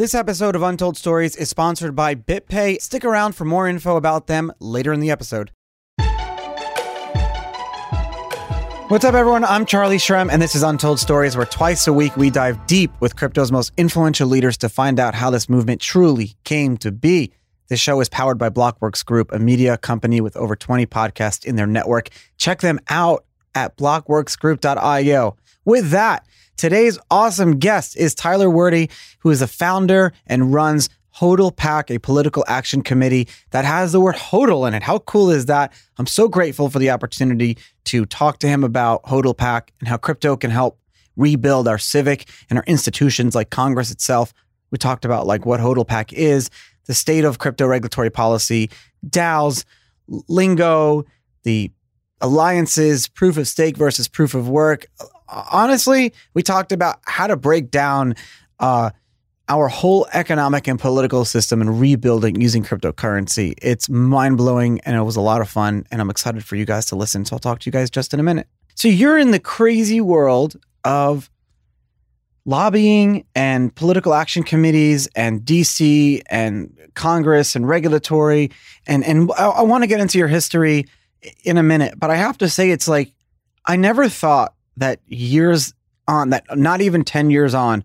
This episode of Untold Stories is sponsored by BitPay. Stick around for more info about them later in the episode. What's up, everyone? I'm Charlie Shrem, and this is Untold Stories, where twice a week we dive deep with crypto's most influential leaders to find out how this movement truly came to be. This show is powered by Blockworks Group, a media company with over 20 podcasts in their network. Check them out at blockworksgroup.io. With that, today's awesome guest is Tyler Whirty, who is the founder and runs HODL PAC, a political action committee that has the word HODL in it. How cool is that? I'm so grateful for the opportunity to talk to him about HODL PAC and how crypto can help rebuild our civic and our institutions like Congress itself. We talked about like what HODL PAC is, the state of crypto regulatory policy, DAOs, lingo, the alliances, proof of stake versus proof of work. Honestly, we talked about how to break down uh, our whole economic and political system and rebuilding using cryptocurrency. It's mind blowing and it was a lot of fun. And I'm excited for you guys to listen. So I'll talk to you guys just in a minute. So you're in the crazy world of lobbying and political action committees and DC and Congress and regulatory. And, and I, I want to get into your history in a minute, but I have to say, it's like, I never thought that years on, that not even 10 years on,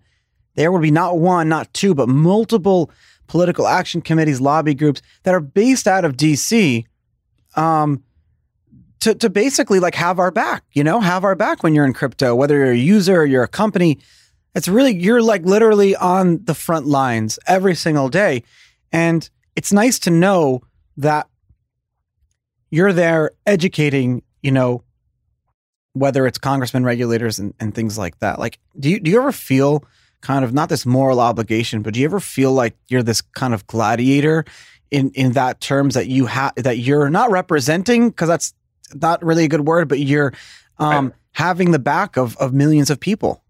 there would be not one, not two, but multiple political action committees, lobby groups that are based out of DC um, to, to basically like have our back, you know, have our back when you're in crypto, whether you're a user or you're a company. It's really, you're like literally on the front lines every single day. And it's nice to know that you're there educating, you know, whether it's congressmen, regulators, and, and things like that. Like, do you do you ever feel kind of not this moral obligation, but do you ever feel like you're this kind of gladiator in in that terms that you have that you're not representing because that's not really a good word, but you're um, right. having the back of of millions of people.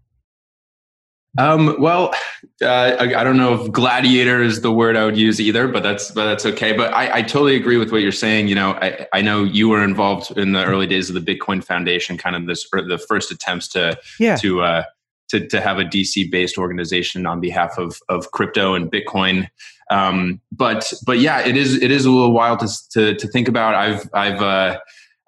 Um, well, uh, I, I, don't know if gladiator is the word I would use either, but that's but that's okay. But I, I totally agree with what you're saying. You know, I, I know you were involved in the early days of the Bitcoin Foundation, kind of this the first attempts to yeah. to uh, to to have a DC based organization on behalf of of crypto and Bitcoin. Um, but but yeah, it is it is a little wild to to, to think about. I've I've uh,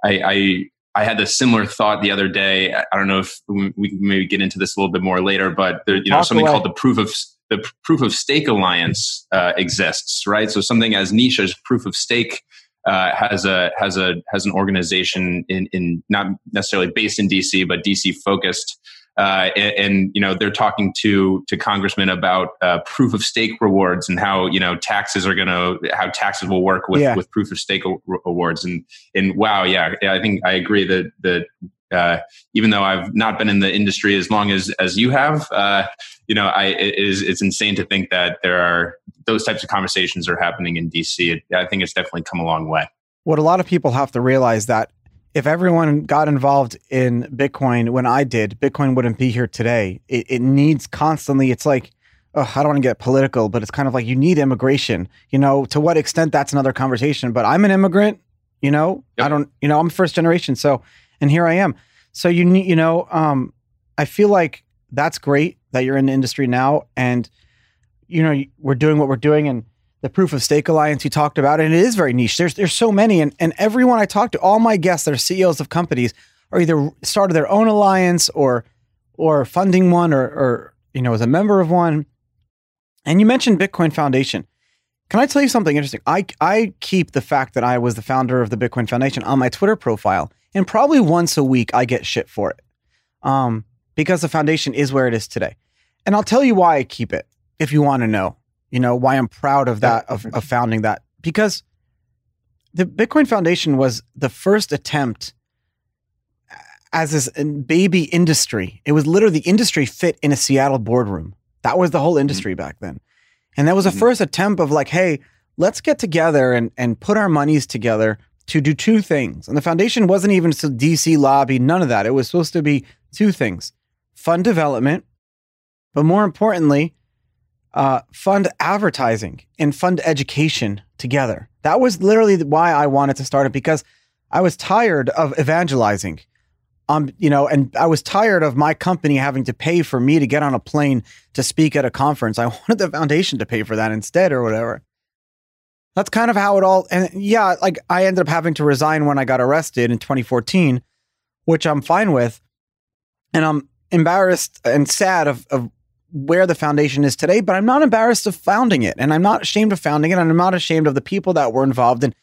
I, I had a similar thought the other day. I don't know if we can maybe get into this a little bit more later, but there, you know, Talk something away. called the proof of the proof of stake alliance uh, exists, right? So something as niche as proof of stake uh, has a has a has an organization in in not necessarily based in DC, but DC focused uh, and, and, you know they're talking to to congressmen about uh, proof of stake rewards and how you know taxes are going to how taxes will work with, yeah. with proof of stake awards and and wow yeah, yeah I think I agree that that uh, even though I've not been in the industry as long as as you have, uh, you know, I it is it's insane to think that there are those types of conversations are happening in DC. It, I think it's definitely come a long way. What a lot of people have to realize that if everyone got involved in Bitcoin when I did, Bitcoin wouldn't be here today. It, it needs constantly, it's like, oh, I don't want to get political, but it's kind of like you need immigration. You know, to what extent that's another conversation. But I'm an immigrant, you know, yep. I don't, you know, I'm first generation. So, and here I am. So you need, you know, um, I feel like that's great that you're in the industry now and, you know, we're doing what we're doing and the proof of stake alliance you talked about, and it is very niche. There's there's so many, and and everyone I talk to, all my guests that are CEOs of companies, are either started their own alliance or or funding one or or you know as a member of one. And you mentioned Bitcoin Foundation. Can I tell you something interesting? I I keep the fact that I was the founder of the Bitcoin Foundation on my Twitter profile, and probably once a week I get shit for it, um, because the foundation is where it is today. And I'll tell you why I keep it if you want to know you know why i'm proud of that of, of founding that because the bitcoin foundation was the first attempt as this baby industry it was literally the industry fit in a seattle boardroom that was the whole mm-hmm. industry mm-hmm. back then and that was the mm-hmm. first attempt of like hey let's get together and, and put our monies together to do two things and the foundation wasn't even to dc lobby none of that it was supposed to be two things fund development but more importantly uh, fund advertising and fund education together. That was literally why I wanted to start it because I was tired of evangelizing. um, you know, and I was tired of my company having to pay for me to get on a plane to speak at a conference. I wanted the foundation to pay for that instead or whatever. That's kind of how it all and yeah, like I ended up having to resign when I got arrested in 2014, which I'm fine with. And I'm embarrassed and sad of, of where the foundation is today, but I'm not embarrassed of founding it. And I'm not ashamed of founding it. And I'm not ashamed of the people that were involved in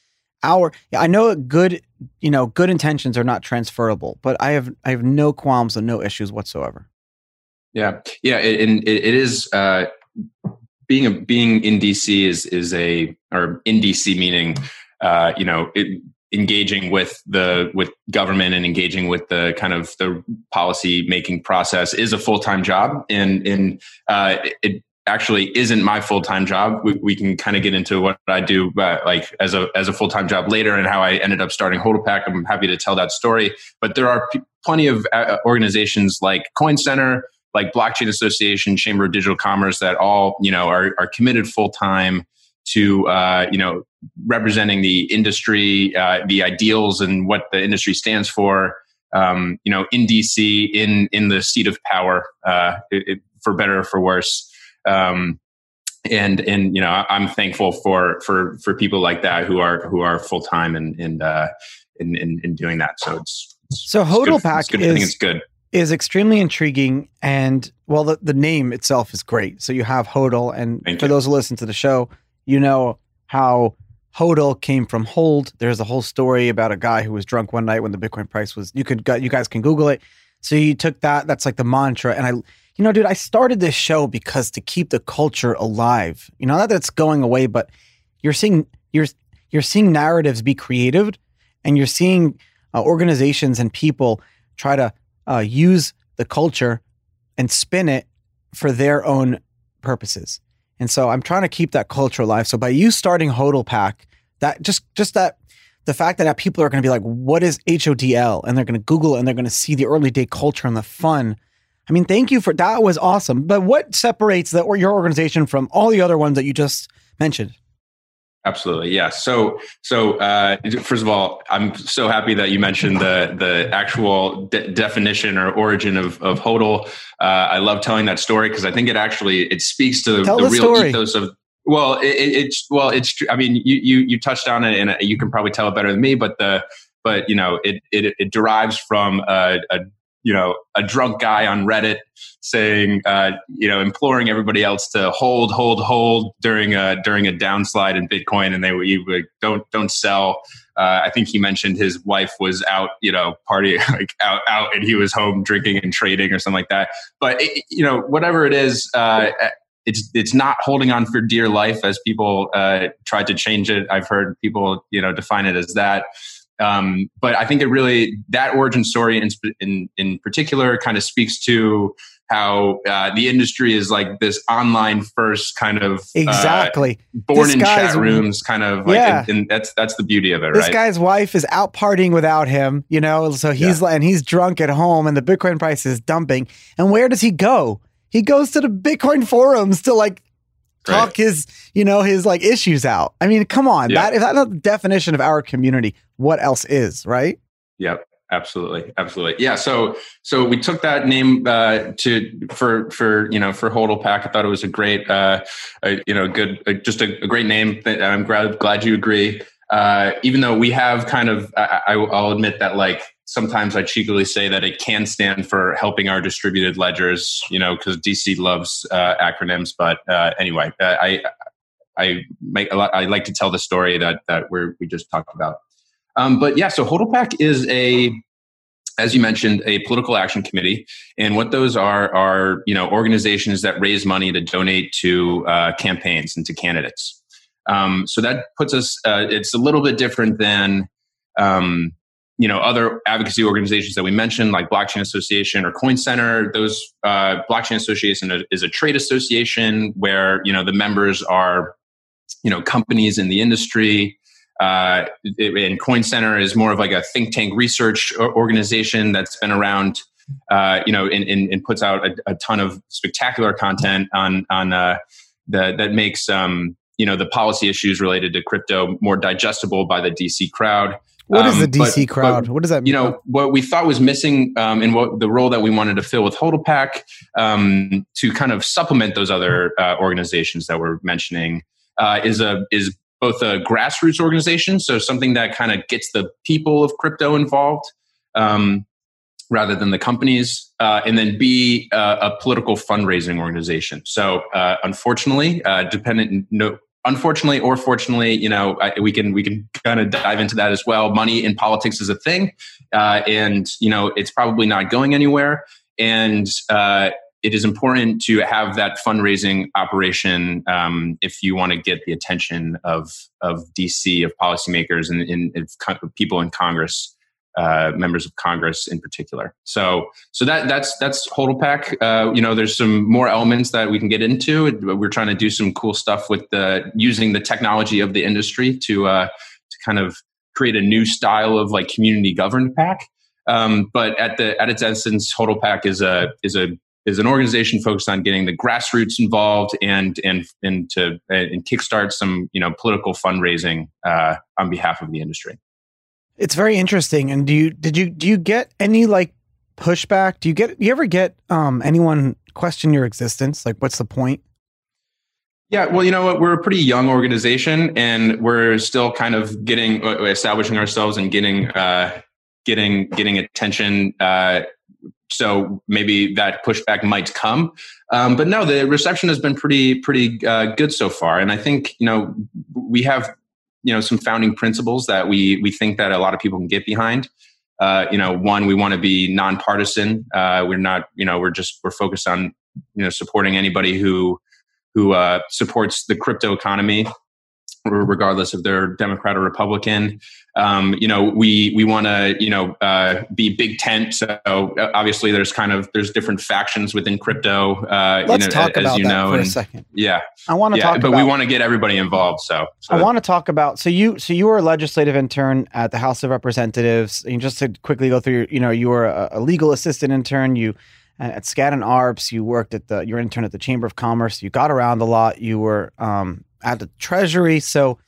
our I know good, you know, good intentions are not transferable, but I have I have no qualms and no issues whatsoever. Yeah. Yeah. And it, it is uh being a being in DC is is a or in DC meaning uh, you know it, engaging with the with government and engaging with the kind of the policy making process is a full time job and and uh, it actually isn't my full time job. We, we, can kind of get into what I do uh, like as a as a full time job later and how I ended up starting HODLPAC. I'm happy to tell that story. But there are p- plenty of uh, organizations like Coin Center like Blockchain Association, Chamber of Digital Commerce that all you know are, are committed full time to uh, you know representing the industry, uh, the ideals, and what the industry stands for. Um, you know, in DC, in in the seat of power, uh, it, it, for better or for worse. Um, and and you know, I'm thankful for for for people like that who are who are full time and and uh, in, in, in doing that. So it's, it's so HODLPAC is. I think it's good is extremely intriguing and well the, the name itself is great so you have hodl and Thank for you. those who listen to the show you know how hodl came from hold there's a whole story about a guy who was drunk one night when the bitcoin price was you could you guys can google it. So you took that that's like the mantra. And i you know dude i started this show because to keep the culture alive you know not that it's going away but you're seeing you're you're seeing narratives be creative and you're seeing uh, organizations and people try to uh, use the culture and spin it for their own purposes. And so I'm trying to keep that culture alive. So by you starting Hodl PAC, that just just that the fact that people are going to be like, what is HODL? And they're going to Google and they're going to see the early day culture and the fun. I mean, thank you for that was awesome. But what separates the, or your organization from all the other ones that you just mentioned? Absolutely, yeah. So, so uh, first of all, I'm so happy that you mentioned the the actual de- definition or origin of of HODL. Uh, I love telling that story because I think it actually it speaks to Tell the, the real story. ethos of. Well, it, it's well, it's. I mean, you you you touched on it, and you can probably tell it better than me. But the but you know, it it, it derives from a, a you know a drunk guy on Reddit saying uh, you know imploring everybody else to hold hold hold during a during a downslide in Bitcoin and they would don't don't sell. Uh, I think he mentioned his wife was out you know partying like out out and he was home drinking and trading or something like that. But it, you know whatever it is. Uh, it's it's not holding on for dear life as people uh, tried to change it. I've heard people you know define it as that. Um, but I think it really that origin story in in, in particular kind of speaks to how uh, the industry is like this online first kind of uh, exactly uh, born this in chat rooms kind of like yeah. and, and, that's that's the beauty of it this right? guy's wife is out partying without him you know so he's yeah. and he's drunk at home and the bitcoin price is dumping and where does he go he goes to the bitcoin forums to like talk right. his you know his like issues out. I mean come on yeah. that if that's not the definition of our community what else is right? Yep absolutely absolutely. Yeah so so we took that name uh to for for you know for HODLPAC i thought it was a great uh a, you know good uh, just a, a, great name. I'm glad glad you agree. Uh even though we have kind of I, I i'll admit that like sometimes I cheekily say that it can stand for helping our distributed ledgers, you know, because DC loves uh, acronyms. But uh, anyway, uh, I I make a lot. I like to tell the story that that we we just talked about. Um, but yeah, so HODLPAC is a as you mentioned, a political action committee, and what those are are you know organizations that raise money to donate to uh, campaigns and to candidates. Um, so that puts us. Uh, it's a little bit different than um, you know other advocacy organizations that we mentioned like blockchain association or coin center those uh, blockchain association is a trade association where you know the members are you know companies in the industry. Uh, and coin center is more of like a think tank research organization that's been around uh, you know and, and, and puts out a, a, ton of spectacular content on on uh, the, that makes um, you know the policy issues related to crypto more digestible by the dc crowd What is the DC um, but, crowd? But, what does that mean? You know, what we thought was missing um, in what the role that we wanted to fill with HODLPAC um, to kind of supplement those other uh, organizations that we're mentioning uh, is a is both a grassroots organization, so something that kind of gets the people of crypto involved um, rather than the companies, uh, and then B uh, a political fundraising organization. So uh, unfortunately, uh, dependent no unfortunately or fortunately, you know, I, we can we can kind of dive into that as well. Money in politics is a thing, uh, and you know, it's probably not going anywhere. And uh, it is important to have that fundraising operation um, if you want to get the attention of of DC, of policymakers, and, and, and people in Congress uh, members of Congress in particular. So, so that that's that's HODLPAC. Uh, you know, there's some more elements that we can get into. We're trying to do some cool stuff with the using the technology of the industry to uh, to kind of create a new style of like community governed pack. Um, but at the at its essence, HODLPAC is a is a is an organization focused on getting the grassroots involved and and and to and kickstart some you know political fundraising uh, on behalf of the industry. It's very interesting. And do you did you do you get any like pushback? Do you get you ever get um anyone question your existence? Like what's the point? Yeah, well, you know what? We're a pretty young organization, and we're still kind of getting uh, establishing ourselves and getting uh, getting getting attention. Uh, so maybe that pushback might come, um, but no, the reception has been pretty pretty uh, good so far, and I think you know we have you know some founding principles that we we think that a lot of people can get behind. Uh, you know, one, we want to be nonpartisan. Uh, we're not, you know, we're just we're focused on you know supporting anybody who who uh, supports the crypto economy regardless if they're Democrat or Republican. Um, you know, we we want to you know uh, be big tent. So uh, obviously, there's kind of there's different factions within crypto. Uh, Let's you know, talk about that know, for and, a second. Yeah, I want to yeah, talk, but about, we want to get everybody involved. So, so. I want to talk about. So you so you were a legislative intern at the House of Representatives. And just to quickly go through, you know, you were a, a legal assistant intern. You at Skadden Arps. You worked at the. You were intern at the Chamber of Commerce. You got around a lot. You were um, at the Treasury. So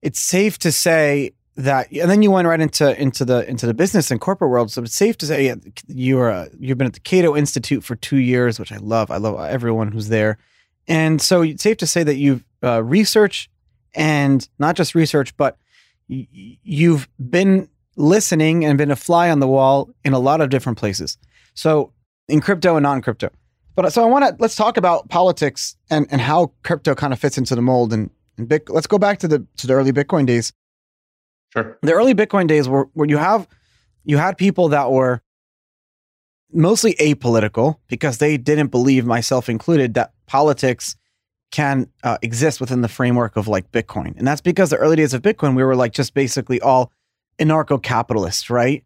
it's safe to say that, and then you went right into into the into the business and corporate world. So it's safe to say yeah, you're a, you've been at the Cato Institute for two years, which I love. I love everyone who's there, and so it's safe to say that you've uh, researched and not just research, but y- you've been listening and been a fly on the wall in a lot of different places. So in crypto and non-crypto. But so I want to let's talk about politics and and how crypto kind of fits into the mold and and Bic- let's go back to the to the early Bitcoin days. Sure. The early Bitcoin days were where you have you had people that were mostly apolitical because they didn't believe, myself included, that politics can uh, exist within the framework of like Bitcoin. And that's because the early days of Bitcoin, we were like just basically all anarcho capitalists, right?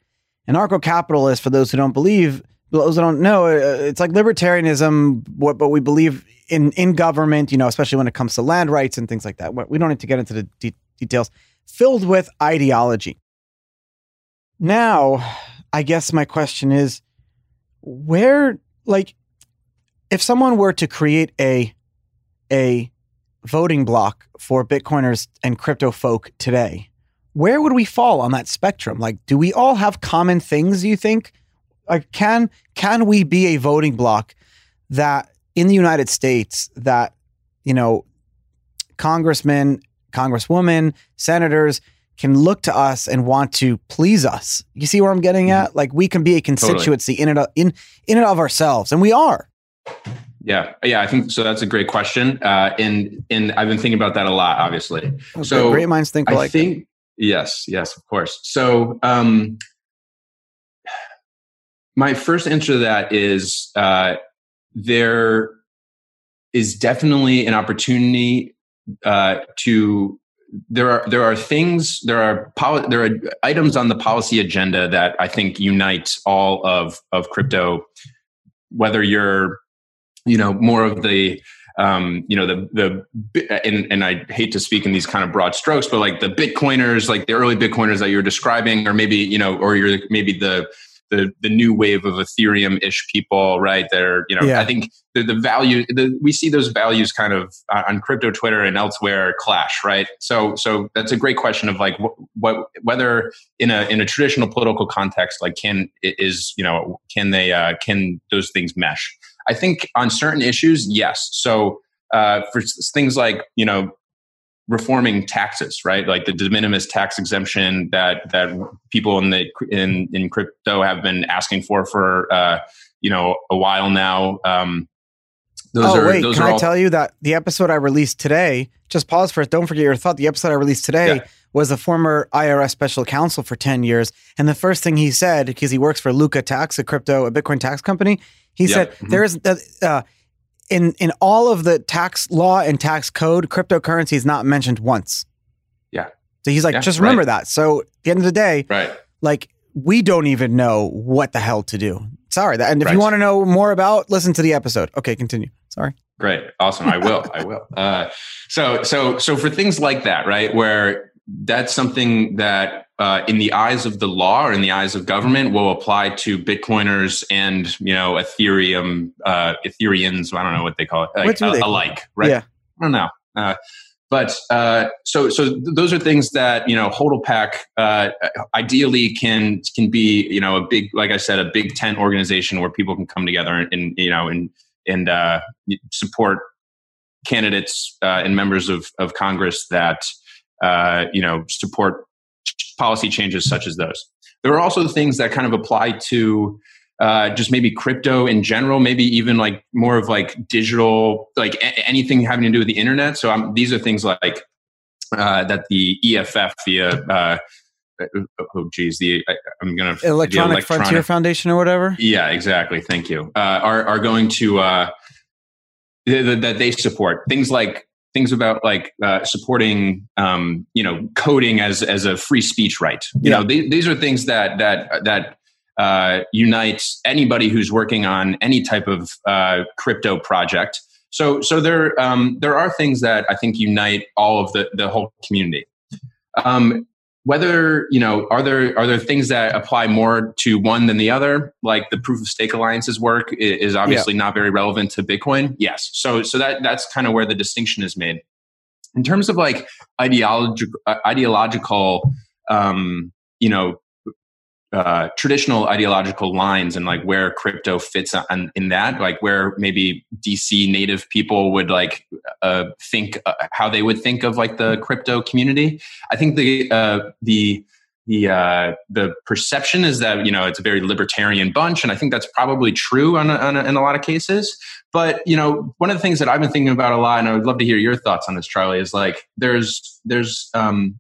Anarcho capitalists, for those who don't believe, those don't know, uh, it's like libertarianism, what, but we believe in in government, you know, especially when it comes to land rights and things like that. We don't need to get into the de- details. Filled with ideology. Now, I guess my question is, where, like, if someone were to create a a voting block for Bitcoiners and crypto folk today, where would we fall on that spectrum? Like, do we all have common things? You think? Like, can can we be a voting block that in the United States that, you know, congressmen, congresswomen, senators can look to us and want to please us. You see where I'm getting at? Like we can be a constituency totally. in it in in and of ourselves, and we are. Yeah, yeah, I think so. That's a great question, uh, and and I've been thinking about that a lot. Obviously, okay, so great minds think alike. I think yes, yes, of course. So, um, my first answer to that is uh, there is definitely an opportunity uh, to there are there are things there are poli- there are items on the policy agenda that I think unite all of of crypto, whether you're you know more of the um, you know the the and, and I hate to speak in these kind of broad strokes, but like the Bitcoiners, like the early Bitcoiners that you're describing, or maybe you know, or you're maybe the the the new wave of Ethereum ish people, right? They're you know Yeah. I think the the value the, we see those values kind of uh, on crypto Twitter and elsewhere clash, right? So so that's a great question of like what, what whether in a in a traditional political context, like can is you know can they uh, can those things mesh? I think on certain issues, yes. So uh, for things like you know reforming taxes, right? Like the de minimis tax exemption that that people in the in in crypto have been asking for for uh, you know a while now. Um, those oh are wait, those can are I all, tell you that the episode I released today? Just pause for it. Don't forget your thought. The episode I released today Yeah. was a former IRS special counsel for ten years, and the first thing he said, because he works for Lukka Tax, a crypto, a Bitcoin tax company, he Yeah. said Mhm. there is uh, in in all of the tax law and tax code, cryptocurrency is not mentioned once. Yeah. So he's like, Yeah, just remember right. that. So at the end of the day, right. like we don't even know what the hell to do. Sorry. That, and if you want to know more about, listen to the episode. Okay, continue. Sorry. Great, awesome. I will. I will. Uh, so, so, so for things like that, right, where that's something that, uh, in the eyes of the law or in the eyes of government, will apply to Bitcoiners and you know Ethereum, uh, Ethereans. I don't know what they call it, like, What do they a- call alike, right? Yeah. I don't know. Uh, but uh, so, so th- those are things that you know, HODLPAC uh, ideally can can be you know a big, like I said, a big tent organization where people can come together and, and you know and and uh, support candidates uh, and members of, of Congress that uh, you know support policy changes such as those. There are also things that kind of apply to uh, just maybe crypto in general, maybe even like more of like digital, like a- anything having to do with the internet. So um, these are things like uh, that the EFF via. Uh, oh geez, the I, I'm gonna the Electronic Frontier Foundation or whatever. yeah, exactly. Thank you. Uh, are are going to uh, th- th- that they support things like things about like uh, supporting um, you know coding as as a free speech right. You Yeah. know, th- these are things that that that uh, unite anybody who's working on any type of uh, crypto project. So so there um, there are things that I think unite all of the the whole community. Um, whether you know are there are there things that apply more to one than the other? Like the proof of stake alliances work is obviously not very relevant to bitcoin? Yes. So so that that's kind of where the distinction is made. In terms of like ideological ideological um you know uh, traditional ideological lines and like where crypto fits on, in that, like where maybe DC native people would like uh, think uh, how they would think of like the crypto community. I think the uh, the the uh, the perception is that you know it's a very libertarian bunch, and I think that's probably true on, a, on a, in a lot of cases. But you know, one of the things that I've been thinking about a lot, and I would love to hear your thoughts on this, Charlie, is like there's there's um,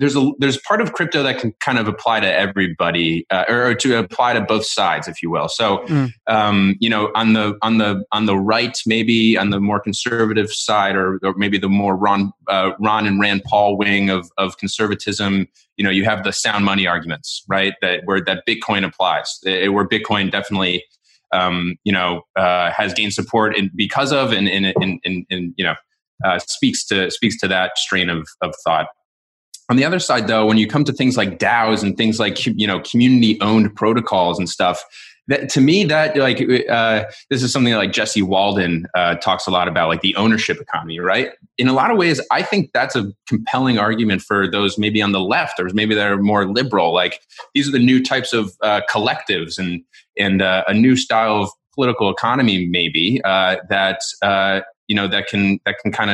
there's a there's part of crypto that can kind of apply to everybody uh, or, or to apply to both sides if you will. So Mm. um, you know on the on the on the right maybe on the more conservative side or, or maybe the more ron uh, ron and rand paul wing of of conservatism you know you have the sound money arguments right? That where that bitcoin applies eh, where bitcoin definitely um, you know uh, has gained support in, because of and and, and, and, and you know uh, speaks to speaks to that strain of of thought on the other side, though, when you come to things like DAOs and things like you know community-owned protocols and stuff, that to me that like uh, this is something like Jesse Walden uh, talks a lot about, like the ownership economy, right? In a lot of ways, I think that's a compelling argument for those maybe on the left or maybe that are more liberal. Like these are the new types of uh, collectives and and uh, a new style of political economy, maybe uh, that uh, you know that can that can kind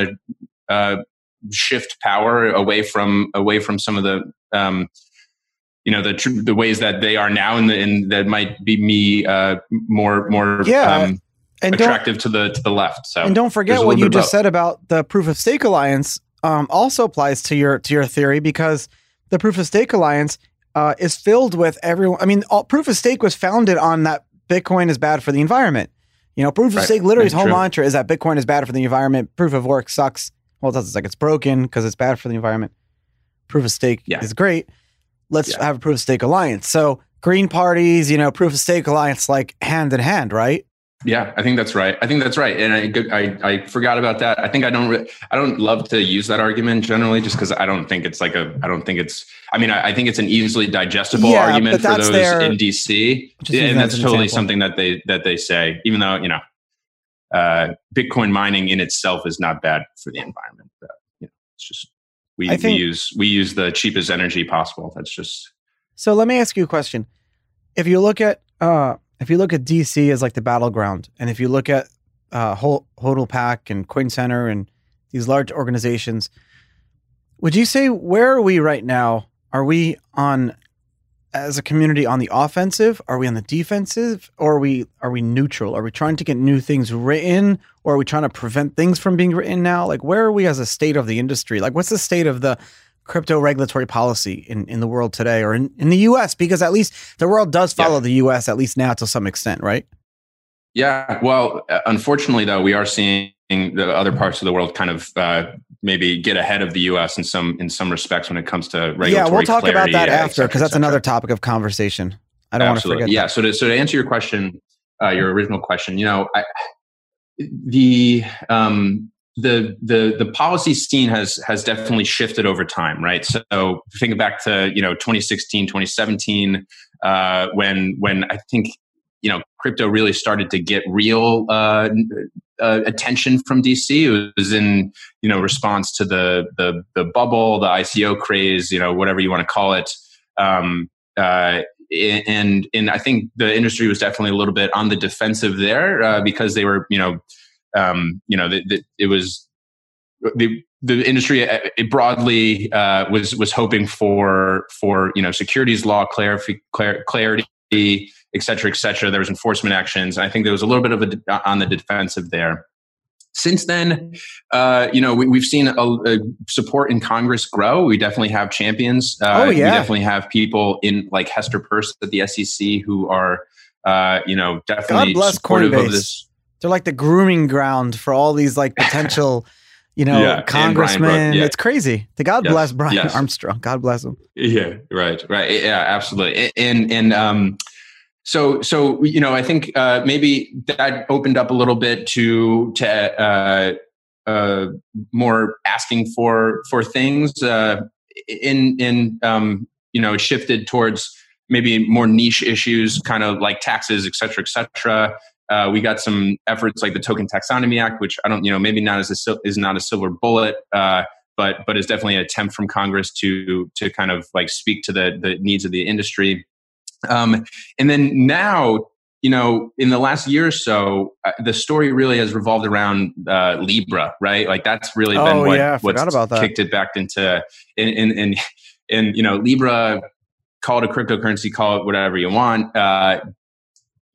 of shift power away from away from some of the um, you know the tr- the ways that they are now and, the, and that might be me uh, more more Yeah, um, And attractive to the to the left. So and don't forget what you of just said about the proof of stake alliance. Um, also applies to your to your theory because the proof of stake alliance uh, is filled with everyone. I mean, all, proof of stake was founded on that Bitcoin is bad for the environment. You know, proof of Right. stake literally its That's whole true. mantra is that Bitcoin is bad for the environment. Proof of work sucks. Well, it doesn't suck. It's broken because it's bad for the environment. Proof of stake Yeah. is great. Let's Yeah. have a proof of stake alliance. So green parties, you know, proof of stake alliance like hand in hand, right? Yeah, I think that's right. I think that's right, and I, I, I forgot about that. I think I don't re- I don't love to use that argument generally, just because I don't think it's like a I don't think it's. I mean, I, I think it's an easily digestible yeah, argument for those their, in DC, yeah, and that's totally example. something that they that they say. Even though you know, uh, Bitcoin mining in itself is not bad for the environment. But, you know, it's just we, think, we use we use the cheapest energy possible. That's just. So let me ask you a question. If you look at uh, if you look at DC as like the battleground, and if you look at uh, Hodl PAC and Coin Center and these large organizations, would you say where are we right now? Are we on as a community on the offensive? Are we on the defensive, or are we are we neutral? Are we trying to get new things written, or are we trying to prevent things from being written now? Like where are we as a state of the industry? Like what's the state of the crypto regulatory policy in, in the world today or in, in the US? Because at least the world does follow yeah. the US, at least now to some extent, right? Yeah. Well, uh, unfortunately, though, we are seeing the other parts of the world kind of uh, maybe get ahead of the U.S. in some in some respects when it comes to regulatory. Yeah, we'll talk clarity, about that after because that's another topic of conversation. I don't Absolutely. want to forget. Yeah. That. So to so to answer your question, uh, your original question, you know, I, the um, the the the policy scene has has definitely shifted over time right so thinking back to you know 2016 2017 uh, when when i think you know crypto really started to get real uh, uh, attention from dc it was in you know response to the the the bubble the ico craze you know whatever you want to call it. Um, uh, and and I think the industry was definitely a little bit on the defensive there uh, because they were you know um, you know, the, the, it was the the industry uh, broadly uh, was was hoping for for you know securities law clarity, et cetera, et cetera. There was enforcement actions. I think there was a little bit of a on the defensive there. Since then, uh, you know, we, have seen a, a, support in Congress grow. We definitely have champions. Uh, oh yeah, we definitely have people in like Hester Peirce at the SEC who are, uh, you know, definitely God supportive Coinbase. of this they're like the grooming ground for all these like potential, you know, yeah, congressmen. Yeah. It's crazy. The God yes. bless Brian yes. Armstrong. God bless him. Yeah, right, right. Yeah, absolutely. And and um, so so you know, I think uh, maybe that opened up a little bit to to uh, uh, more asking for for things. Uh, in in um, you know, shifted towards maybe more niche issues, kind of like taxes, et cetera, et cetera. Uh, we got some efforts like the Token Taxonomy Act, which I don't, you know, maybe not as a is not a silver bullet, uh, but but is definitely an attempt from Congress to to kind of like speak to the the needs of the industry. Um, and then now, you know, in the last year or so, uh, the story really has revolved around uh, Libra, right? Like that's really been oh, what yeah, what's about that. kicked it back into and and and, and you know Libra call it a cryptocurrency, call it whatever you want.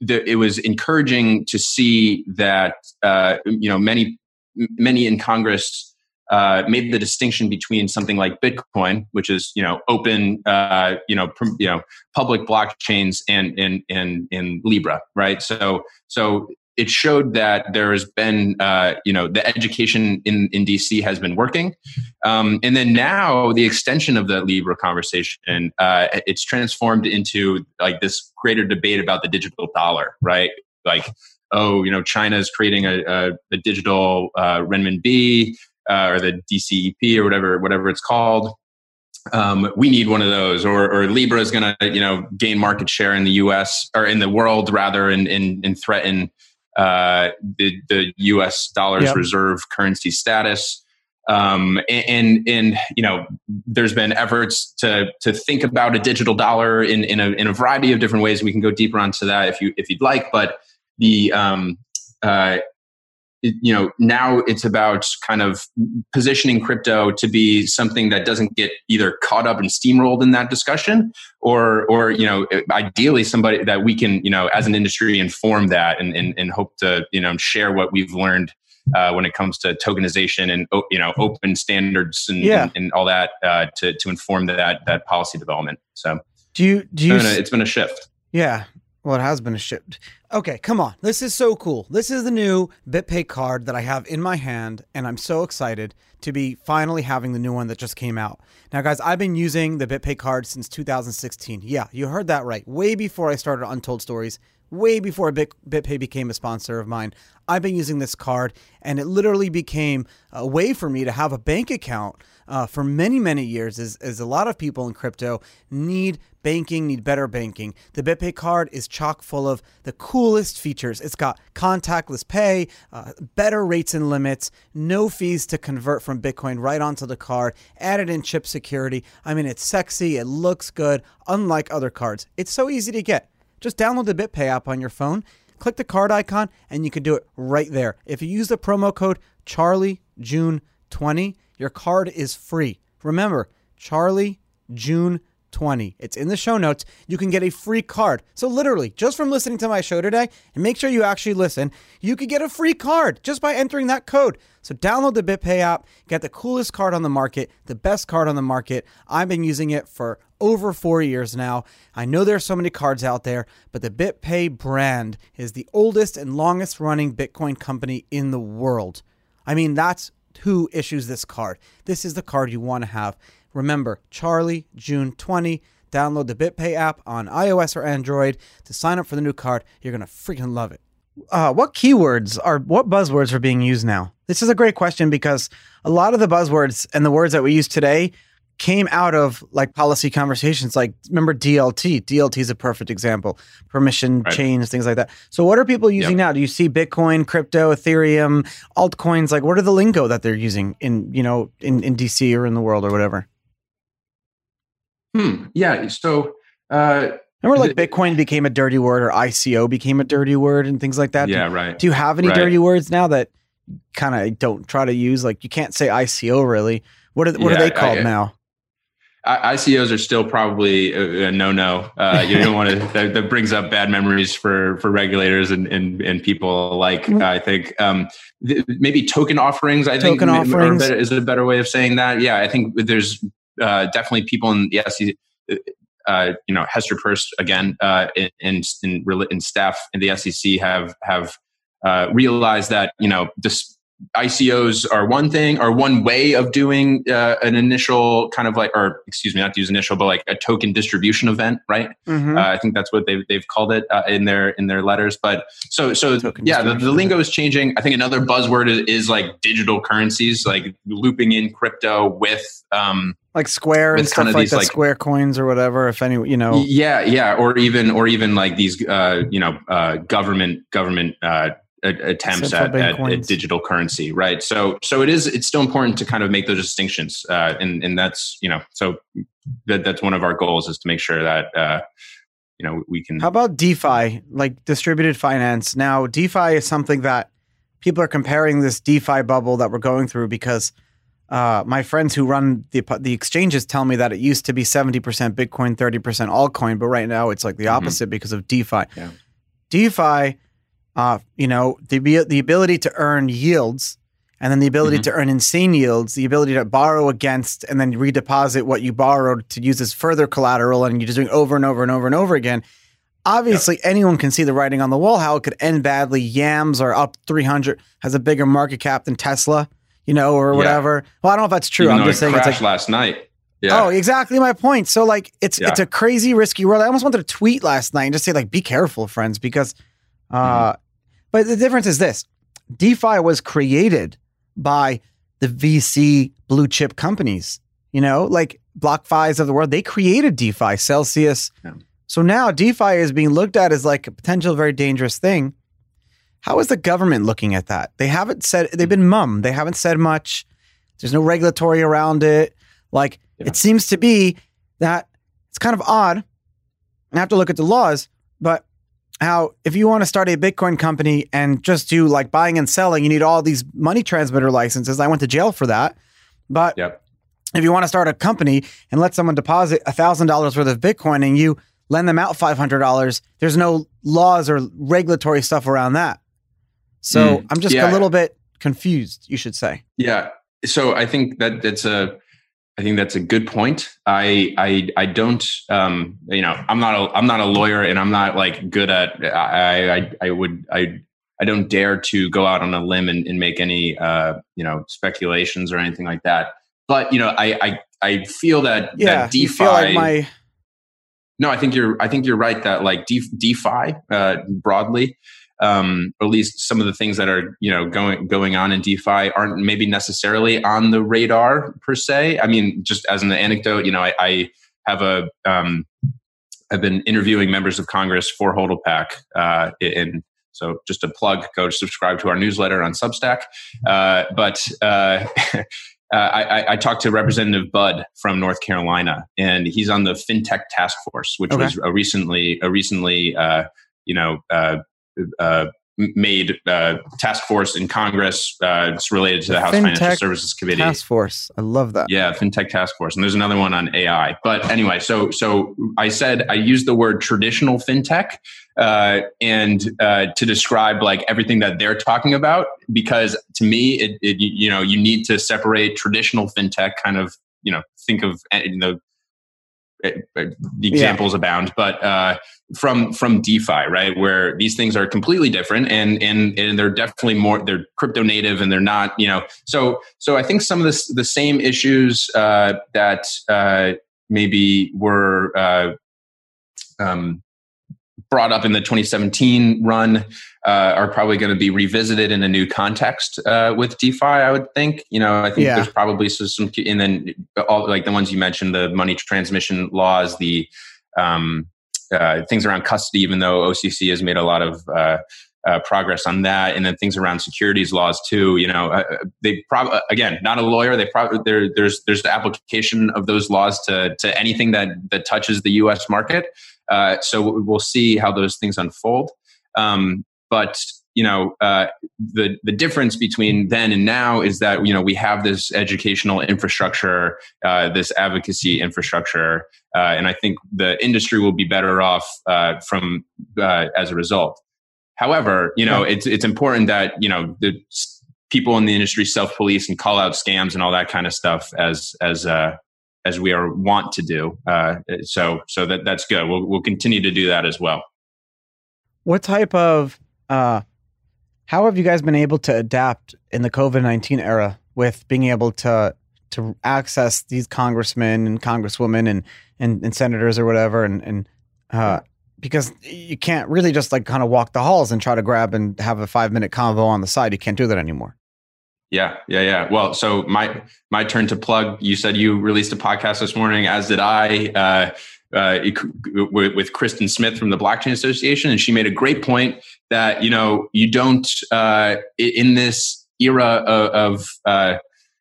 The, it was encouraging to see that uh, you know many many in Congress uh, made the distinction between something like Bitcoin, which is you know open, uh, you know pr- you know public blockchains, and and and and Libra, right? So so it showed that there has been, uh, you know, the education in, in DC has been working. Um, and then now the extension of the Libra conversation, uh, it's transformed into like this greater debate about the digital dollar, right? Like, oh, you know, China is creating a, a, a digital uh, renminbi uh, or the DCEP or whatever, whatever it's called. Um, we need one of those, or, or Libra is going to, you know, gain market share in the U.S. or in the world rather, and, and, and threaten uh, the, the U.S. dollar's yep. reserve currency status. Um, and, and, you know, there's been efforts to, to think about a digital dollar in, in, a, in a variety of different ways. We can go deeper onto that if you, if you'd like, but the, um, uh, you know now it's about kind of positioning crypto to be something that doesn't get either caught up and steamrolled in that discussion or or you know ideally somebody that we can you know as an industry inform that and and, and hope to you know share what we've learned uh, when it comes to tokenization and you know open standards and, yeah. and, and, all that uh, to to inform that that policy development. So do you do you it's been a shift. Yeah well, it has been shipped. Okay, come on. This is so cool. This is the new BitPay card that I have in my hand, and I'm so excited to be finally having the new one that just came out. Now, guys, I've been using the BitPay card since 2016. Yeah, you heard that right. Way before I started Untold Stories, way before Bit, BitPay became a sponsor of mine. I've been using this card, and it literally became a way for me to have a bank account uh, for many, many years. As, as a lot of people in crypto need banking, need better banking. The BitPay card is chock full of the coolest features. It's got contactless pay, uh, better rates and limits, no fees to convert from Bitcoin right onto the card, added in chip security. I mean, it's sexy, it looks good, unlike other cards. It's so easy to get. Just download the BitPay app on your phone, click the card icon, and you can do it right there. If you use the promo code CharlieJune20, your card is free. Remember, Charlie June 20. It's in the show notes. You can get a free card. So, literally, just from listening to my show today, and make sure you actually listen, you could get a free card just by entering that code. So, download the BitPay app, get the coolest card on the market, the best card on the market. I've been using it for over four years now. I know there are so many cards out there, but the BitPay brand is the oldest and longest running Bitcoin company in the world. I mean, that's who issues this card. This is the card you want to have. Remember, Charlie, June 20. Download the BitPay app on iOS or Android to sign up for the new card. You're going to freaking love it. Uh, what keywords are, what buzzwords are being used now? This is a great question because a lot of the buzzwords and the words that we use today came out of like policy conversations. Like, remember DLT? DLT is a perfect example. Permission right. chains, things like that. So, what are people using yep. now? Do you see Bitcoin, crypto, Ethereum, altcoins? Like, what are the lingo that they're using in you know in in DC or in the world or whatever? Hmm. Yeah. So. Uh, Remember, like Bitcoin became a dirty word, or ICO became a dirty word, and things like that. Yeah, do, right. Do you have any right. dirty words now that kind of don't try to use? Like, you can't say ICO really. What are what yeah, are they called I, now? ICOs are still probably a, a no-no. Uh, you don't want to. That, that, brings up bad memories for for regulators and and, and people alike. Mm-hmm. I think um, th- maybe token offerings. I token think offerings is a better way of saying that. Yeah, I think there's uh, definitely people in the SEC, uh, you know, Hester Peirce again, uh, in staff in the SEC have have uh, realized that you know this ICOs are one thing are one way of doing uh, an initial kind of like, or excuse me, not to use initial, but like a token distribution event, right? Mm-hmm. Uh, I think that's what they've they've called it uh, in their in their letters. But so so token yeah, the, the, lingo is changing. I think another buzzword is, is, like digital currencies, like looping in crypto with um, like Square and stuff like that, like, Square coins or whatever. If any, you know, yeah, yeah, or even or even like these, uh, you know, uh, government government uh, attempts at, at, at, digital currency, right? So, so it is. It's still important to kind of make those distinctions, uh, and and that's you know, so that that's one of our goals is to make sure that uh, you know we can. How about DeFi, like distributed finance? Now, DeFi is something that people are comparing this DeFi bubble that we're going through because. Uh, my friends who run the the exchanges tell me that it used to be seventy percent Bitcoin, thirty percent altcoin, but right now it's like the mm-hmm. opposite mm-hmm. because of DeFi. Yeah. DeFi uh, you know, the the ability to earn yields, and then the ability mm-hmm. to earn insane yields, the ability to borrow against and then redeposit what you borrowed to use as further collateral, and you're just doing over and over and over and over again. Obviously, yep. anyone can see the writing on the wall how it could end badly. Yams are up 300, has a bigger market cap than Tesla, you know, or whatever. Yeah. Well, I don't know if that's true. Even I'm just saying it's like last night. Yeah. Oh, exactly my point. So like it's yeah. it's a crazy risky world. I almost wanted to tweet last night and just say like be careful, friends, because uh, mm-hmm. But the difference is this DeFi was created by the VC blue chip companies, you know, like BlockFi's of the world. They created DeFi, Celsius. Yeah. So now DeFi is being looked at as like a potential very dangerous thing. How is the government looking at that? They haven't said, they've been mum. They haven't said much. There's no regulatory around it. Like yeah. it seems to be that it's kind of odd. I have to look at the laws, but how if you want to start a Bitcoin company and just do like buying and selling, you need all these money transmitter licenses. I went to jail for that. But yep. if you want to start a company and let someone deposit $1,000 worth of Bitcoin and you lend them out $500, there's no laws or regulatory stuff around that. So mm, I'm just yeah. a little bit confused, you should say. Yeah. So I think that it's a I think that's a good point. I I I don't um you know I'm not a I'm not a lawyer and I'm not like good at I I I would I I don't dare to go out on a limb and, and make any uh you know speculations or anything like that. But you know I I I feel that yeah that DeFi feel like my no, I think you're I think you're right that like De- DeFi uh, broadly um, or at least some of the things that are you know going going on in DeFi aren't maybe necessarily on the radar per se. I mean, just as an anecdote, you know, I, I have a um, I've been interviewing members of Congress for HODLPAC, uh, in so just a plug, go subscribe to our newsletter on Substack. Uh, but uh, uh, I, I, talked to Representative Budd from North Carolina, and he's on the FinTech Task Force, which okay. was a recently a recently uh, you know uh, uh, made uh, task force in Congress. Uh, it's related to the, the House FinTech Financial Services Committee. Task force. I love that. Yeah, FinTech Task Force, and there's another one on AI. But anyway, so so I said I used the word traditional FinTech uh, and uh, to describe like everything that they're talking about because to me, it, it you know you need to separate traditional FinTech kind of you know think of you know the examples yeah. abound, but uh, from from DeFi, right, where these things are completely different, and and and they're definitely more they're crypto native, and they're not, you know. So so I think some of the the same issues uh, that uh, maybe were uh, um, brought up in the 2017 run uh, are probably going to be revisited in a new context uh, with DeFi. I would think. You know, I think yeah. there's probably some, and then all like the ones you mentioned, the money transmission laws, the um, uh, things around custody. Even though OCC has made a lot of uh, uh, progress on that, and then things around securities laws too. You know, uh, they probably again not a lawyer. They probably there, there's there's the application of those laws to to anything that that touches the U.S. market. Uh, so we'll see how those things unfold. Um, but you know uh, the the difference between then and now is that you know we have this educational infrastructure, uh, this advocacy infrastructure, uh, and I think the industry will be better off uh, from uh, as a result. However, you know it's it's important that you know the people in the industry self police and call out scams and all that kind of stuff as as uh, as we are want to do. Uh, so so that that's good. We'll we'll continue to do that as well. What type of uh, how have you guys been able to adapt in the COVID nineteen era with being able to to access these congressmen and congresswomen and and, and senators or whatever and and uh, because you can't really just like kind of walk the halls and try to grab and have a five minute convo on the side. You can't do that anymore. Yeah, yeah, yeah. Well, so my my turn to plug. You said you released a podcast this morning, as did I, uh, uh, with, Kristen Smith from the Blockchain Association, and she made a great point that you know you don't uh, in this era of, of uh,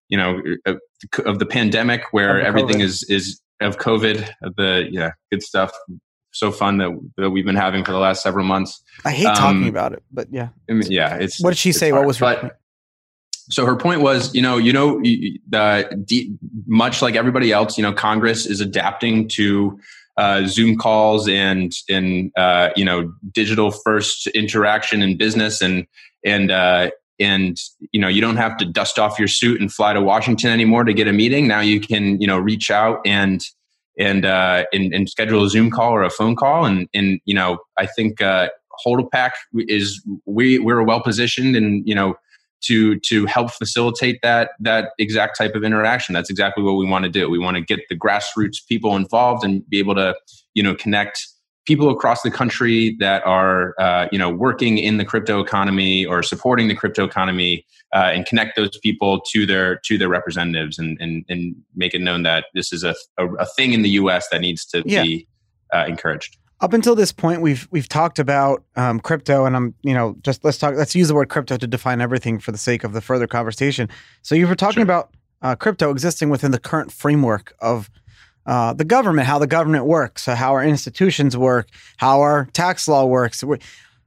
you know of, of, the pandemic where everything is is of COVID, the yeah good stuff. So fun that, that we've been having for the last several months. I hate um, talking about it, but yeah, I mean, yeah. It's what did she say? Hard. What was her? So her point was, you know, you know, much like everybody else, you know, Congress is adapting to uh, Zoom calls and and uh, you know digital first interaction in business and and uh, and you know you don't have to dust off your suit and fly to Washington anymore to get a meeting. Now you can you know reach out and and uh, and, and schedule a Zoom call or a phone call and and you know I think uh, is we we're well positioned and you know to to help facilitate that that exact type of interaction. That's exactly what we want to do. We want to get the grassroots people involved and be able to you know connect people across the country that are uh, you know working in the crypto economy or supporting the crypto economy uh, and connect those people to their to their representatives and and, and make it known that this is a, a, a thing in the us that needs to yeah. be uh, encouraged up until this point we've we've talked about um, crypto and i'm you know just let's talk let's use the word crypto to define everything for the sake of the further conversation. So you were talking sure. about uh, crypto existing within the current framework of uh, the government how the government works so how our institutions work how our tax law works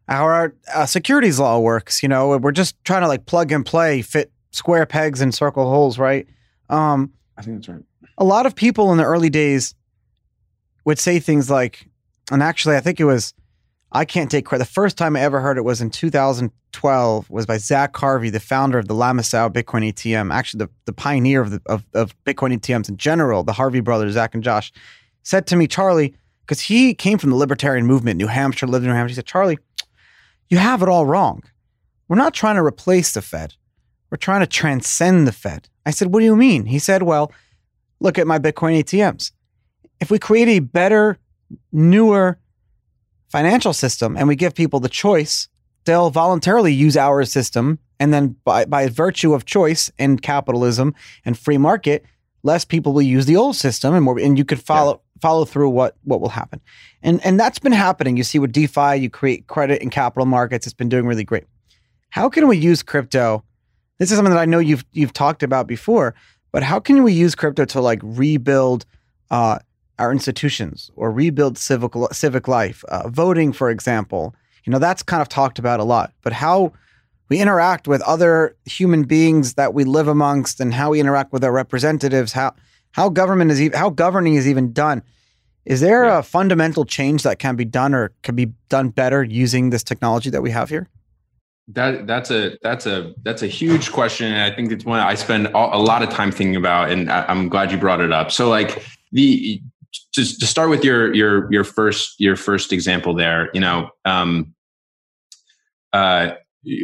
how our uh, securities law works you know we're just trying to like plug and play fit square pegs and circle holes right? Um, i think that's right. a lot of people in the early days would say things like and actually, I think it was, I can't take credit. The first time I ever heard it was in 2012, was by Zach Harvey, the founder of the Lamassu Bitcoin ATM, actually the, the pioneer of, the, of, of Bitcoin ATMs in general, the Harvey brothers, Zach and Josh, said to me, Charlie, because he came from the libertarian movement, New Hampshire, lived in New Hampshire. He said, Charlie, you have it all wrong. We're not trying to replace the Fed. We're trying to transcend the Fed. I said, What do you mean? He said, Well, look at my Bitcoin ATMs. If we create a better newer financial system and we give people the choice, they'll voluntarily use our system. And then by, by virtue of choice and capitalism and free market, less people will use the old system and more, and you could follow, yeah. follow through what, what will happen. And, and that's been happening. You see with DeFi, you create credit and capital markets. It's been doing really great. How can we use crypto? This is something that I know you've, you've talked about before, but how can we use crypto to like rebuild, uh, our institutions or rebuild civic civic life. Uh, voting, for example, you know that's kind of talked about a lot. But how we interact with other human beings that we live amongst, and how we interact with our representatives, how how government is even, how governing is even done. Is there yeah. a fundamental change that can be done or can be done better using this technology that we have here? That that's a that's a that's a huge question, and I think it's one I spend a lot of time thinking about, and I'm glad you brought it up. So, like the to, to start with your your your first your first example there, you know, um, uh,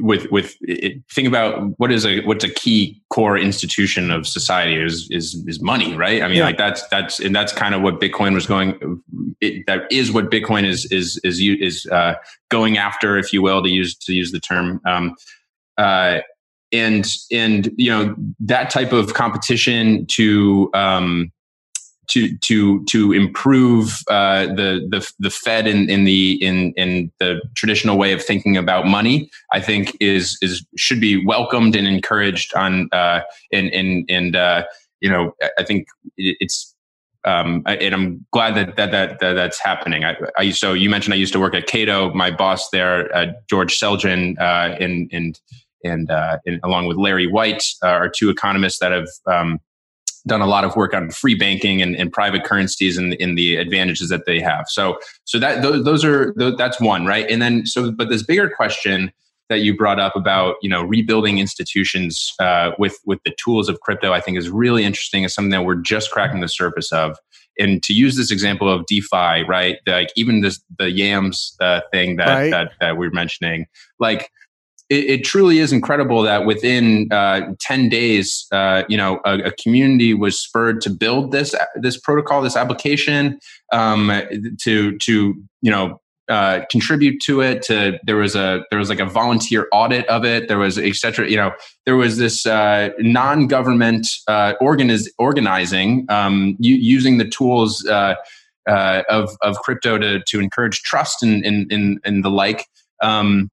with with it, think about what is a what's a key core institution of society is is is money, right? I mean, yeah. like that's that's and that's kind of what Bitcoin was going. It, that is what Bitcoin is is is is uh, going after, if you will, to use to use the term. Um, uh, and and you know that type of competition to um, to to to improve uh, the the the Fed in, in the in in the traditional way of thinking about money, I think is is should be welcomed and encouraged on uh, and and and uh, you know I think it's um, and I'm glad that that, that, that that's happening. I, I, so you mentioned I used to work at Cato. My boss there, uh, George Selgin, uh, and and and, uh, and along with Larry White, uh, are two economists that have um, done a lot of work on free banking and, and private currencies and in the advantages that they have. So, so that those, those are those, that's one, right? And then so, but this bigger question that you brought up about you know rebuilding institutions uh, with with the tools of crypto, I think is really interesting. Is something that we're just cracking the surface of. And to use this example of DeFi, right? Like even this the Yams uh, thing that, right. that that we're mentioning, like it, it, truly is incredible that within uh, 10 days, uh, you know, a, a, community was spurred to build this this protocol, this application, um, to to you know uh, contribute to it. To there was a there was like a volunteer audit of it. There was etc. You know, there was this uh, non government uh, organiz- organizing um, u- using the tools. Uh, uh, of of crypto to to encourage trust and and, and the like. Um,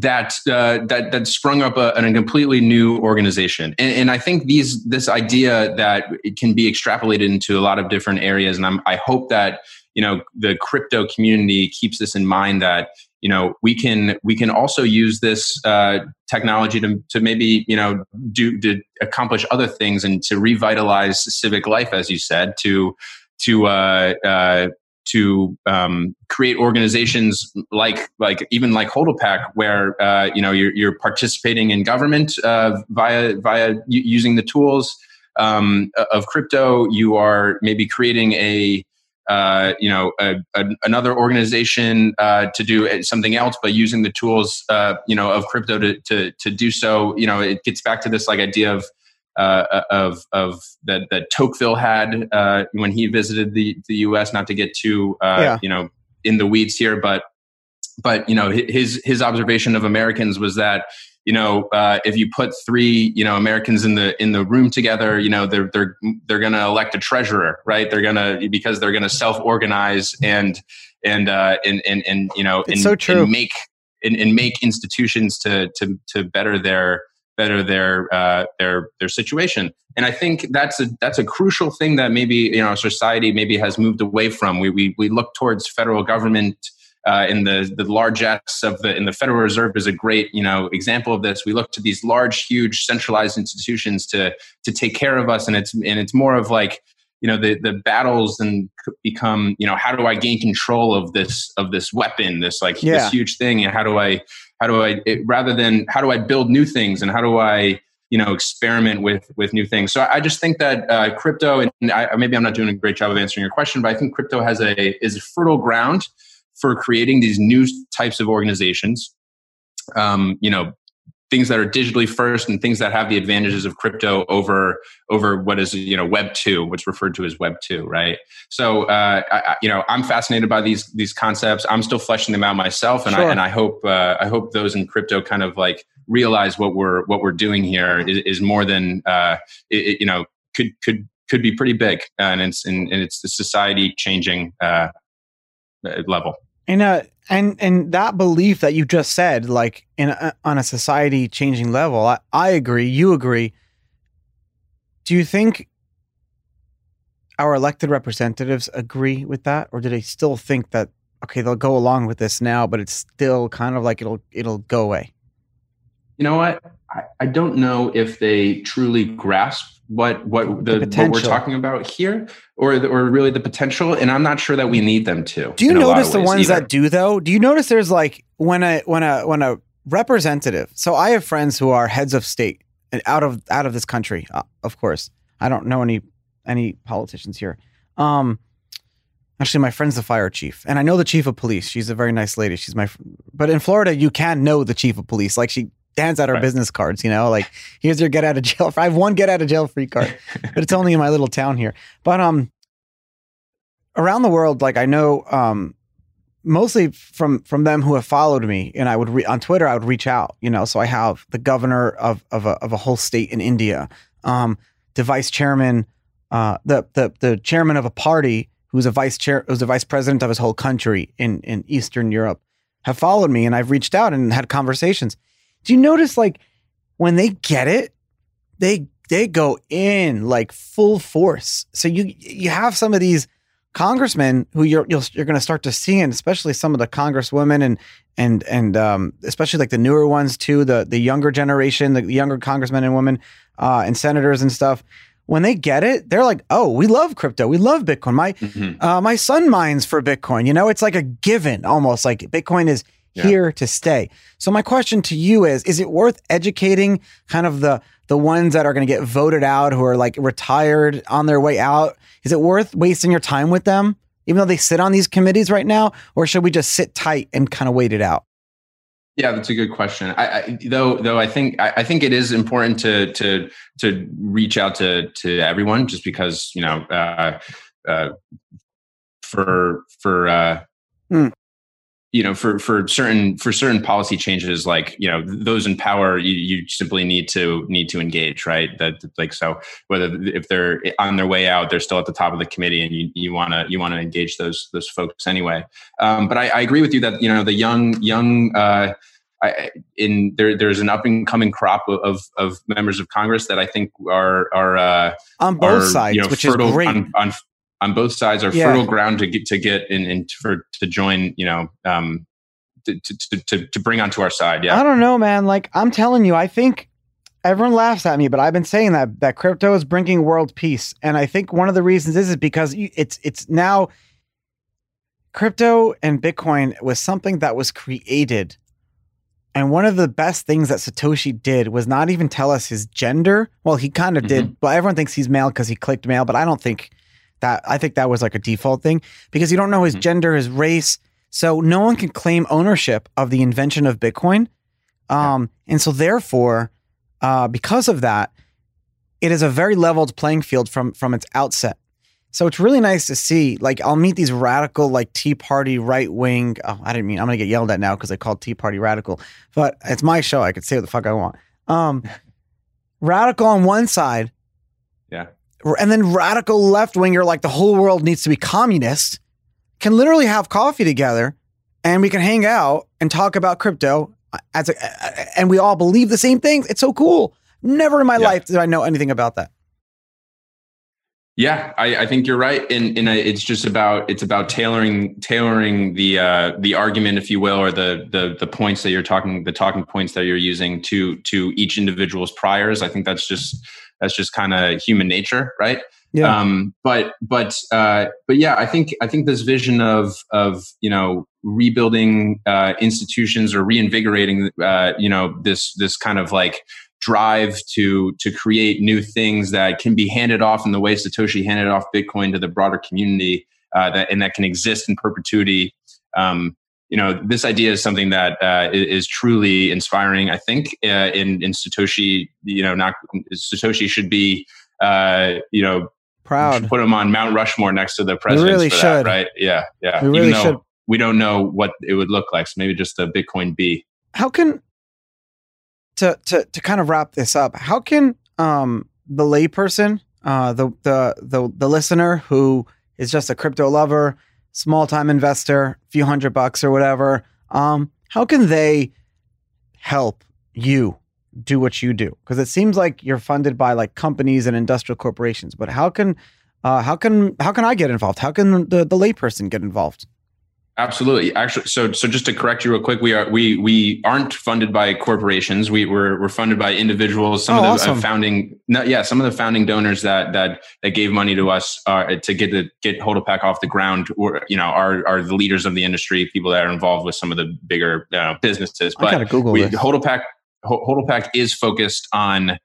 that uh, that that sprung up a, a completely new organization, and, and, I think these this idea that it can be extrapolated into a lot of different areas, and I'm, I hope that you know the crypto community keeps this in mind that you know we can we can also use this uh, technology to to maybe you know do to accomplish other things and to revitalize civic life, as you said, to to uh, uh, to um, create organizations like like even like HODLPAC, where uh, you know you're, you're, participating in government uh, via via using the tools um, of crypto. You are maybe creating a uh, you know a, a, another organization uh, to do something else, but using the tools uh, you know of crypto to, to to do so. You know, it gets back to this like idea of uh, of of that that Tocqueville had uh, when he visited the the U.S. Not to get too uh, yeah. you know in the weeds here, but but you know his his observation of Americans was that you know uh, if you put three you know Americans in the in the room together, you know they're they're they're going to elect a treasurer, right? They're going to because they're going to self organize and and uh, and and and you know and, so true. and make and, and make institutions to to to better their better their uh, their their situation. And I think that's a that's a crucial thing that maybe you know society maybe has moved away from. We we we look towards federal government. Uh, in the the largesse of the in the Federal Reserve is a great you know example of this. We look to these large, huge, centralized institutions to to take care of us, and it's and it's more of like you know the the battles and become you know how do I gain control of this of this weapon, this like yeah. this huge thing, and how do I how do i it, rather than how do i build new things? And how do i you know experiment with with new things? So i just think that uh, crypto and I, maybe i'm not doing a great job of answering your question but i think crypto has a is fertile ground for creating these new types of organizations. Um, you know things that are digitally first and things that have the advantages of crypto over over what is you know web 2 what's referred to as web 2 right? So uh, I, you know i'm fascinated by these these concepts. I'm still fleshing them out myself and sure. i and i hope uh, i hope those in crypto kind of like realize what we're what we're doing here is, is more than uh, it, you know could could could be pretty big and it's and, and it's the society changing uh, level. And uh, and and that belief that you just said, like in a, on a society changing level, I, I agree. You agree. Do you think our elected representatives agree with that, or do they still think that okay, they'll go along with this now, but it's still kind of like it'll it'll go away? You know what? I, I don't know if they truly grasp what what the, the what we're talking about here or the, or really the potential and i'm not sure that we need them to do you notice the ones either. that do though? Do you notice there's like when a when a when a representative so i have friends who are heads of state and out of out of this country uh, of course. I don't know any any politicians here. Um actually my friend's the fire chief and i know the chief of police. She's a very nice lady. She's my but in florida you can know the chief of police. Like she hands out our right. business cards, you know, like here's your get out of jail. I have one get out of jail free card, but it's only in my little town here. But um, around the world, like I know um, mostly from from them who have followed me, and I would re- on Twitter I would reach out, you know. So I have the governor of of a, of a whole state in India, um, the vice chairman, uh, the the the chairman of a party who's a vice chair who's a vice president of his whole country in in Eastern Europe have followed me, and I've reached out and had conversations do you notice like when they get it, they they go in like full force. So you you have some of these congressmen who you're you are going to start to see, and especially some of the congresswomen and and and um, especially like the newer ones too, the the younger generation, the younger congressmen and women uh, and senators and stuff. When they get it, they're like, "Oh, we love crypto. We love Bitcoin. My mm-hmm. uh, my son mines for Bitcoin. You know, it's like a given, almost like Bitcoin is yeah. here to stay. So my question to you is is it worth educating kind of the the ones that are going to get voted out who are like retired on their way out? Is it worth wasting your time with them even though they sit on these committees right now or should we just sit tight and kind of wait it out? Yeah, that's a good question. I, I, though, though I think I, I, think it is important to to to reach out to to everyone, just because you know, uh, uh, for for uh, mm you know for for certain for certain policy changes like you know those in power you, you simply need to need to engage right that like so whether if they're on their way out they're still at the top of the committee and you you want to you want to engage those those folks anyway um, but I, I, agree with you that you know the young young uh, I, in there, there's an up and coming crop of, of members of Congress that I think are are uh, on both are, sides, you know, which is great. On, on, on both sides are yeah. fertile ground to get to get in and for to join you know um to, to, to, to bring onto our side yeah i don't know man like i'm telling you i think everyone laughs at me but i've been saying that that crypto is bringing world peace and i think one of the reasons is is because it's it's now crypto and bitcoin was something that was created and one of the best things that Satoshi did was not even tell us his gender. Well, he kind of mm-hmm. did, but everyone thinks he's male because he clicked male, but I don't think that I think that was like a default thing because you don't know his mm-hmm. gender, his race. So no one can claim ownership of the invention of Bitcoin. Um, yeah. And so therefore, uh, because of that, it is a very leveled playing field from from its outset. So it's really nice to see. Like I'll meet these radical, like Tea Party right wing. Oh, I didn't mean I'm gonna get yelled at now because I called Tea Party radical, but it's my show. I could say what the fuck I want. Um, radical on one side, and then radical left winger, like the whole world needs to be communist, can literally have coffee together and we can hang out and talk about crypto uh, as a, uh, uh, and we all believe the same things. It's so cool. Never in my yeah. life did I know anything about that. Yeah, I, I think you're right, and, and it's just about it's about tailoring tailoring the uh, the argument, if you will, or the the the points that you're talking, the talking points that you're using to to each individual's priors. I think that's just that's just kind of human nature, right? Yeah. Um, but but uh, but yeah, I think I think this vision of of you know rebuilding uh, institutions or reinvigorating uh, you know this this kind of like drive to to create new things that can be handed off in the way Satoshi handed off Bitcoin to the broader community uh, that and that can exist in perpetuity. Um, you know, this idea is something that uh, is truly inspiring. I think uh, in in Satoshi, you know, not Satoshi should be, uh, you know, proud. Put him on Mount Rushmore next to the president. really should, that, right? Yeah, yeah. We really should. We don't know what it would look like, so maybe just a Bitcoin B. How can to to to kind of wrap this up? How can um the layperson, uh, the the the the listener who is just a crypto lover small time investor, few hundred bucks or whatever, um, how can they help you do what you do? Because it seems like you're funded by like companies and industrial corporations, but how can uh, how can how can I get involved? How can the the layperson get involved? Absolutely. Actually, so so just to correct you real quick, we are we we aren't funded by corporations. We we're, we're funded by individuals. Some oh, of the awesome. uh, founding, no, yeah, some of the founding donors that that that gave money to us uh, to get the get HODLPAC off the ground, or you know, are are the leaders of the industry, people that are involved with some of the bigger uh, businesses. But I gotta Google we, this. HODLPAC HODLPAC is focused on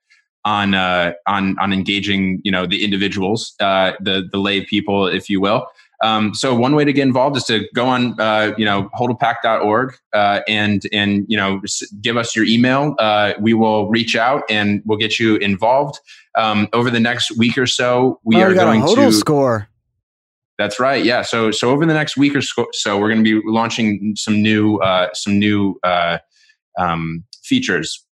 on uh, on on engaging, you know, the individuals, uh, the the lay people, if you will. Um, so one way to get involved is to go on, uh, you know, hodlpac.org uh, and and you know give us your email. Uh, we will reach out and we'll get you involved. Um, over the next week or so, we oh, are we going a to score. That's right. Yeah. So so over the next week or so, we're going to be launching some new uh, some new uh, um, features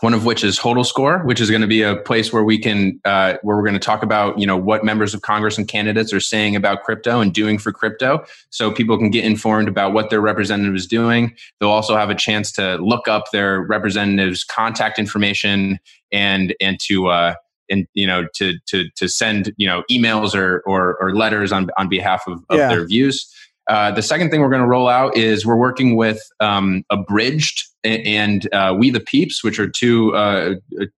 one of which is Hodl Score, which is going to be a place where we can uh, where we're going to talk about you know what members of Congress and candidates are saying about crypto and doing for crypto, so people can get informed about what their representative is doing. They'll also have a chance to look up their representative's contact information and and to uh, and you know to to to send you know emails or or, or letters on on behalf of, of Yeah. their views. Uh, the second thing we're going to roll out is we're working with um, Abridged and uh, We the Peeps, which are two uh,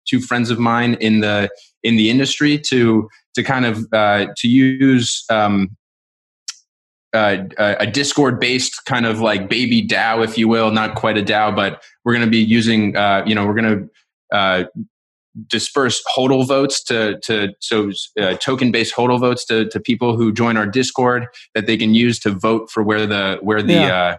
two friends of mine in the in the industry, to to kind of uh, to use um, uh, a Discord based kind of like baby DAO, if you will, not quite a DAO, but we're going to be using uh, you know we're going to uh, disperse hodl votes to to so uh, token based hodl votes to to people who join our discord that they can use to vote for where the where the Yeah. uh,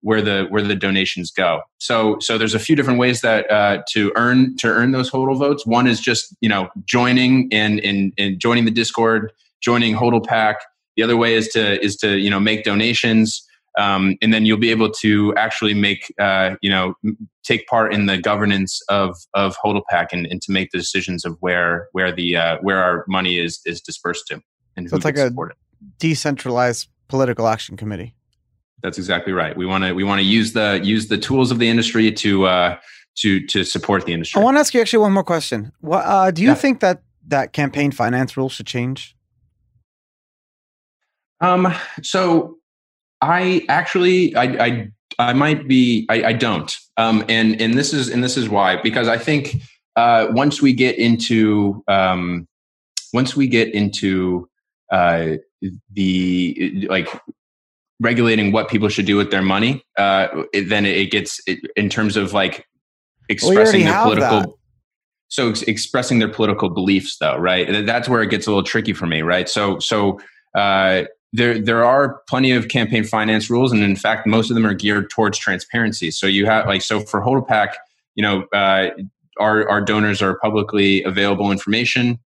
where the where the donations go. So so there's a few different ways that uh, to earn to earn those hodl votes. One is just you know joining and and, and joining the discord joining Hodl PAC. The other way is to is to you know make donations um, and then you'll be able to actually make uh, you know take part in the governance of of HODLPAC and, and to make the decisions of where where the uh, where our money is is dispersed to and So it's like a- supported. Decentralized political action committee. That's exactly right. We want to we want to use the use the tools of the industry to uh, to to support the industry. I want to ask you actually one more question. What uh, do you Yeah. think that that campaign finance rule should change? Um, so I actually, I, I, I might be, I, I don't. Um, and, and this is, and this is why, because I think, uh, once we get into, um, once we get into, uh, the, like, regulating what people should do with their money, uh, it, then it gets, it, in terms of like Well, expressing their political, that. so ex- expressing their political beliefs though right that's where it gets a little tricky for me right so so uh, there there are plenty of campaign finance rules and in fact most of them are geared towards transparency. So you have like so for HODLPAC you know uh, our our donors are publicly available information.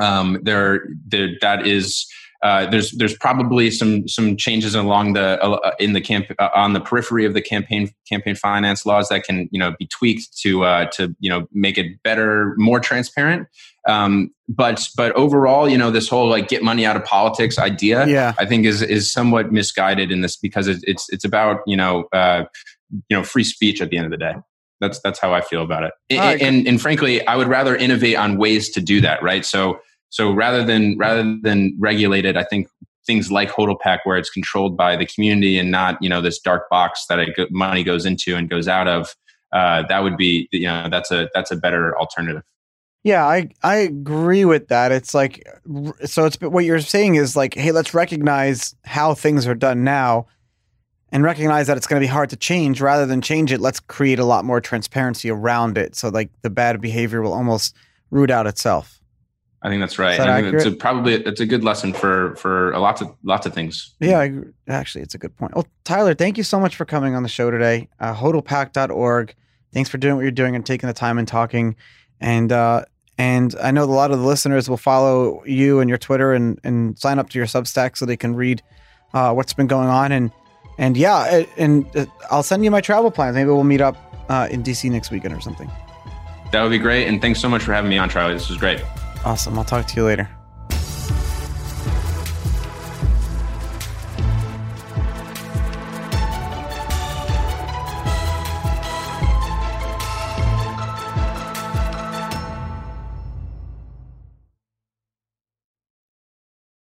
Um, there, there that is uh, there's there's probably some some changes along the uh, in the camp uh, on the periphery of the campaign campaign finance laws that can you know be tweaked to uh, to you know make it better, more transparent. Um, but but overall, you know, this whole like get money out of politics idea, Yeah. I think is is somewhat misguided in this because it, it's it's about you know uh, you know free speech at the end of the day. That's that's how I feel about it. And, agree. and and frankly, I would rather innovate on ways to do that. Right. So so rather than rather than regulate it, I think things like HODLPAC, where it's controlled by the community and not you know this dark box that money goes into and goes out of, uh, that would be you know that's a that's a better alternative. Yeah, I I agree with that. It's like so it's what you're saying is like, hey, let's recognize how things are done now and recognize that it's going to be hard to change rather than change it, let's create a lot more transparency around it so like the bad behavior will almost root out itself. I think that's right. That I think it's a, probably it's a good lesson for for a lots of lots of things. Yeah, I, actually, it's a good point. Well, Tyler, thank you so much for coming on the show today. Uh, HODLPAC.org. Thanks for doing what you're doing and taking the time and talking. And uh, and I know a lot of the listeners will follow you and your Twitter and and sign up to your Substack so they can read uh, what's been going on. And and yeah, and uh, I'll send you my travel plans. Maybe we'll meet up uh, in DC next weekend or something. That would be great. And thanks so much for having me on, Charlie. This was great. Awesome. I'll talk to you later.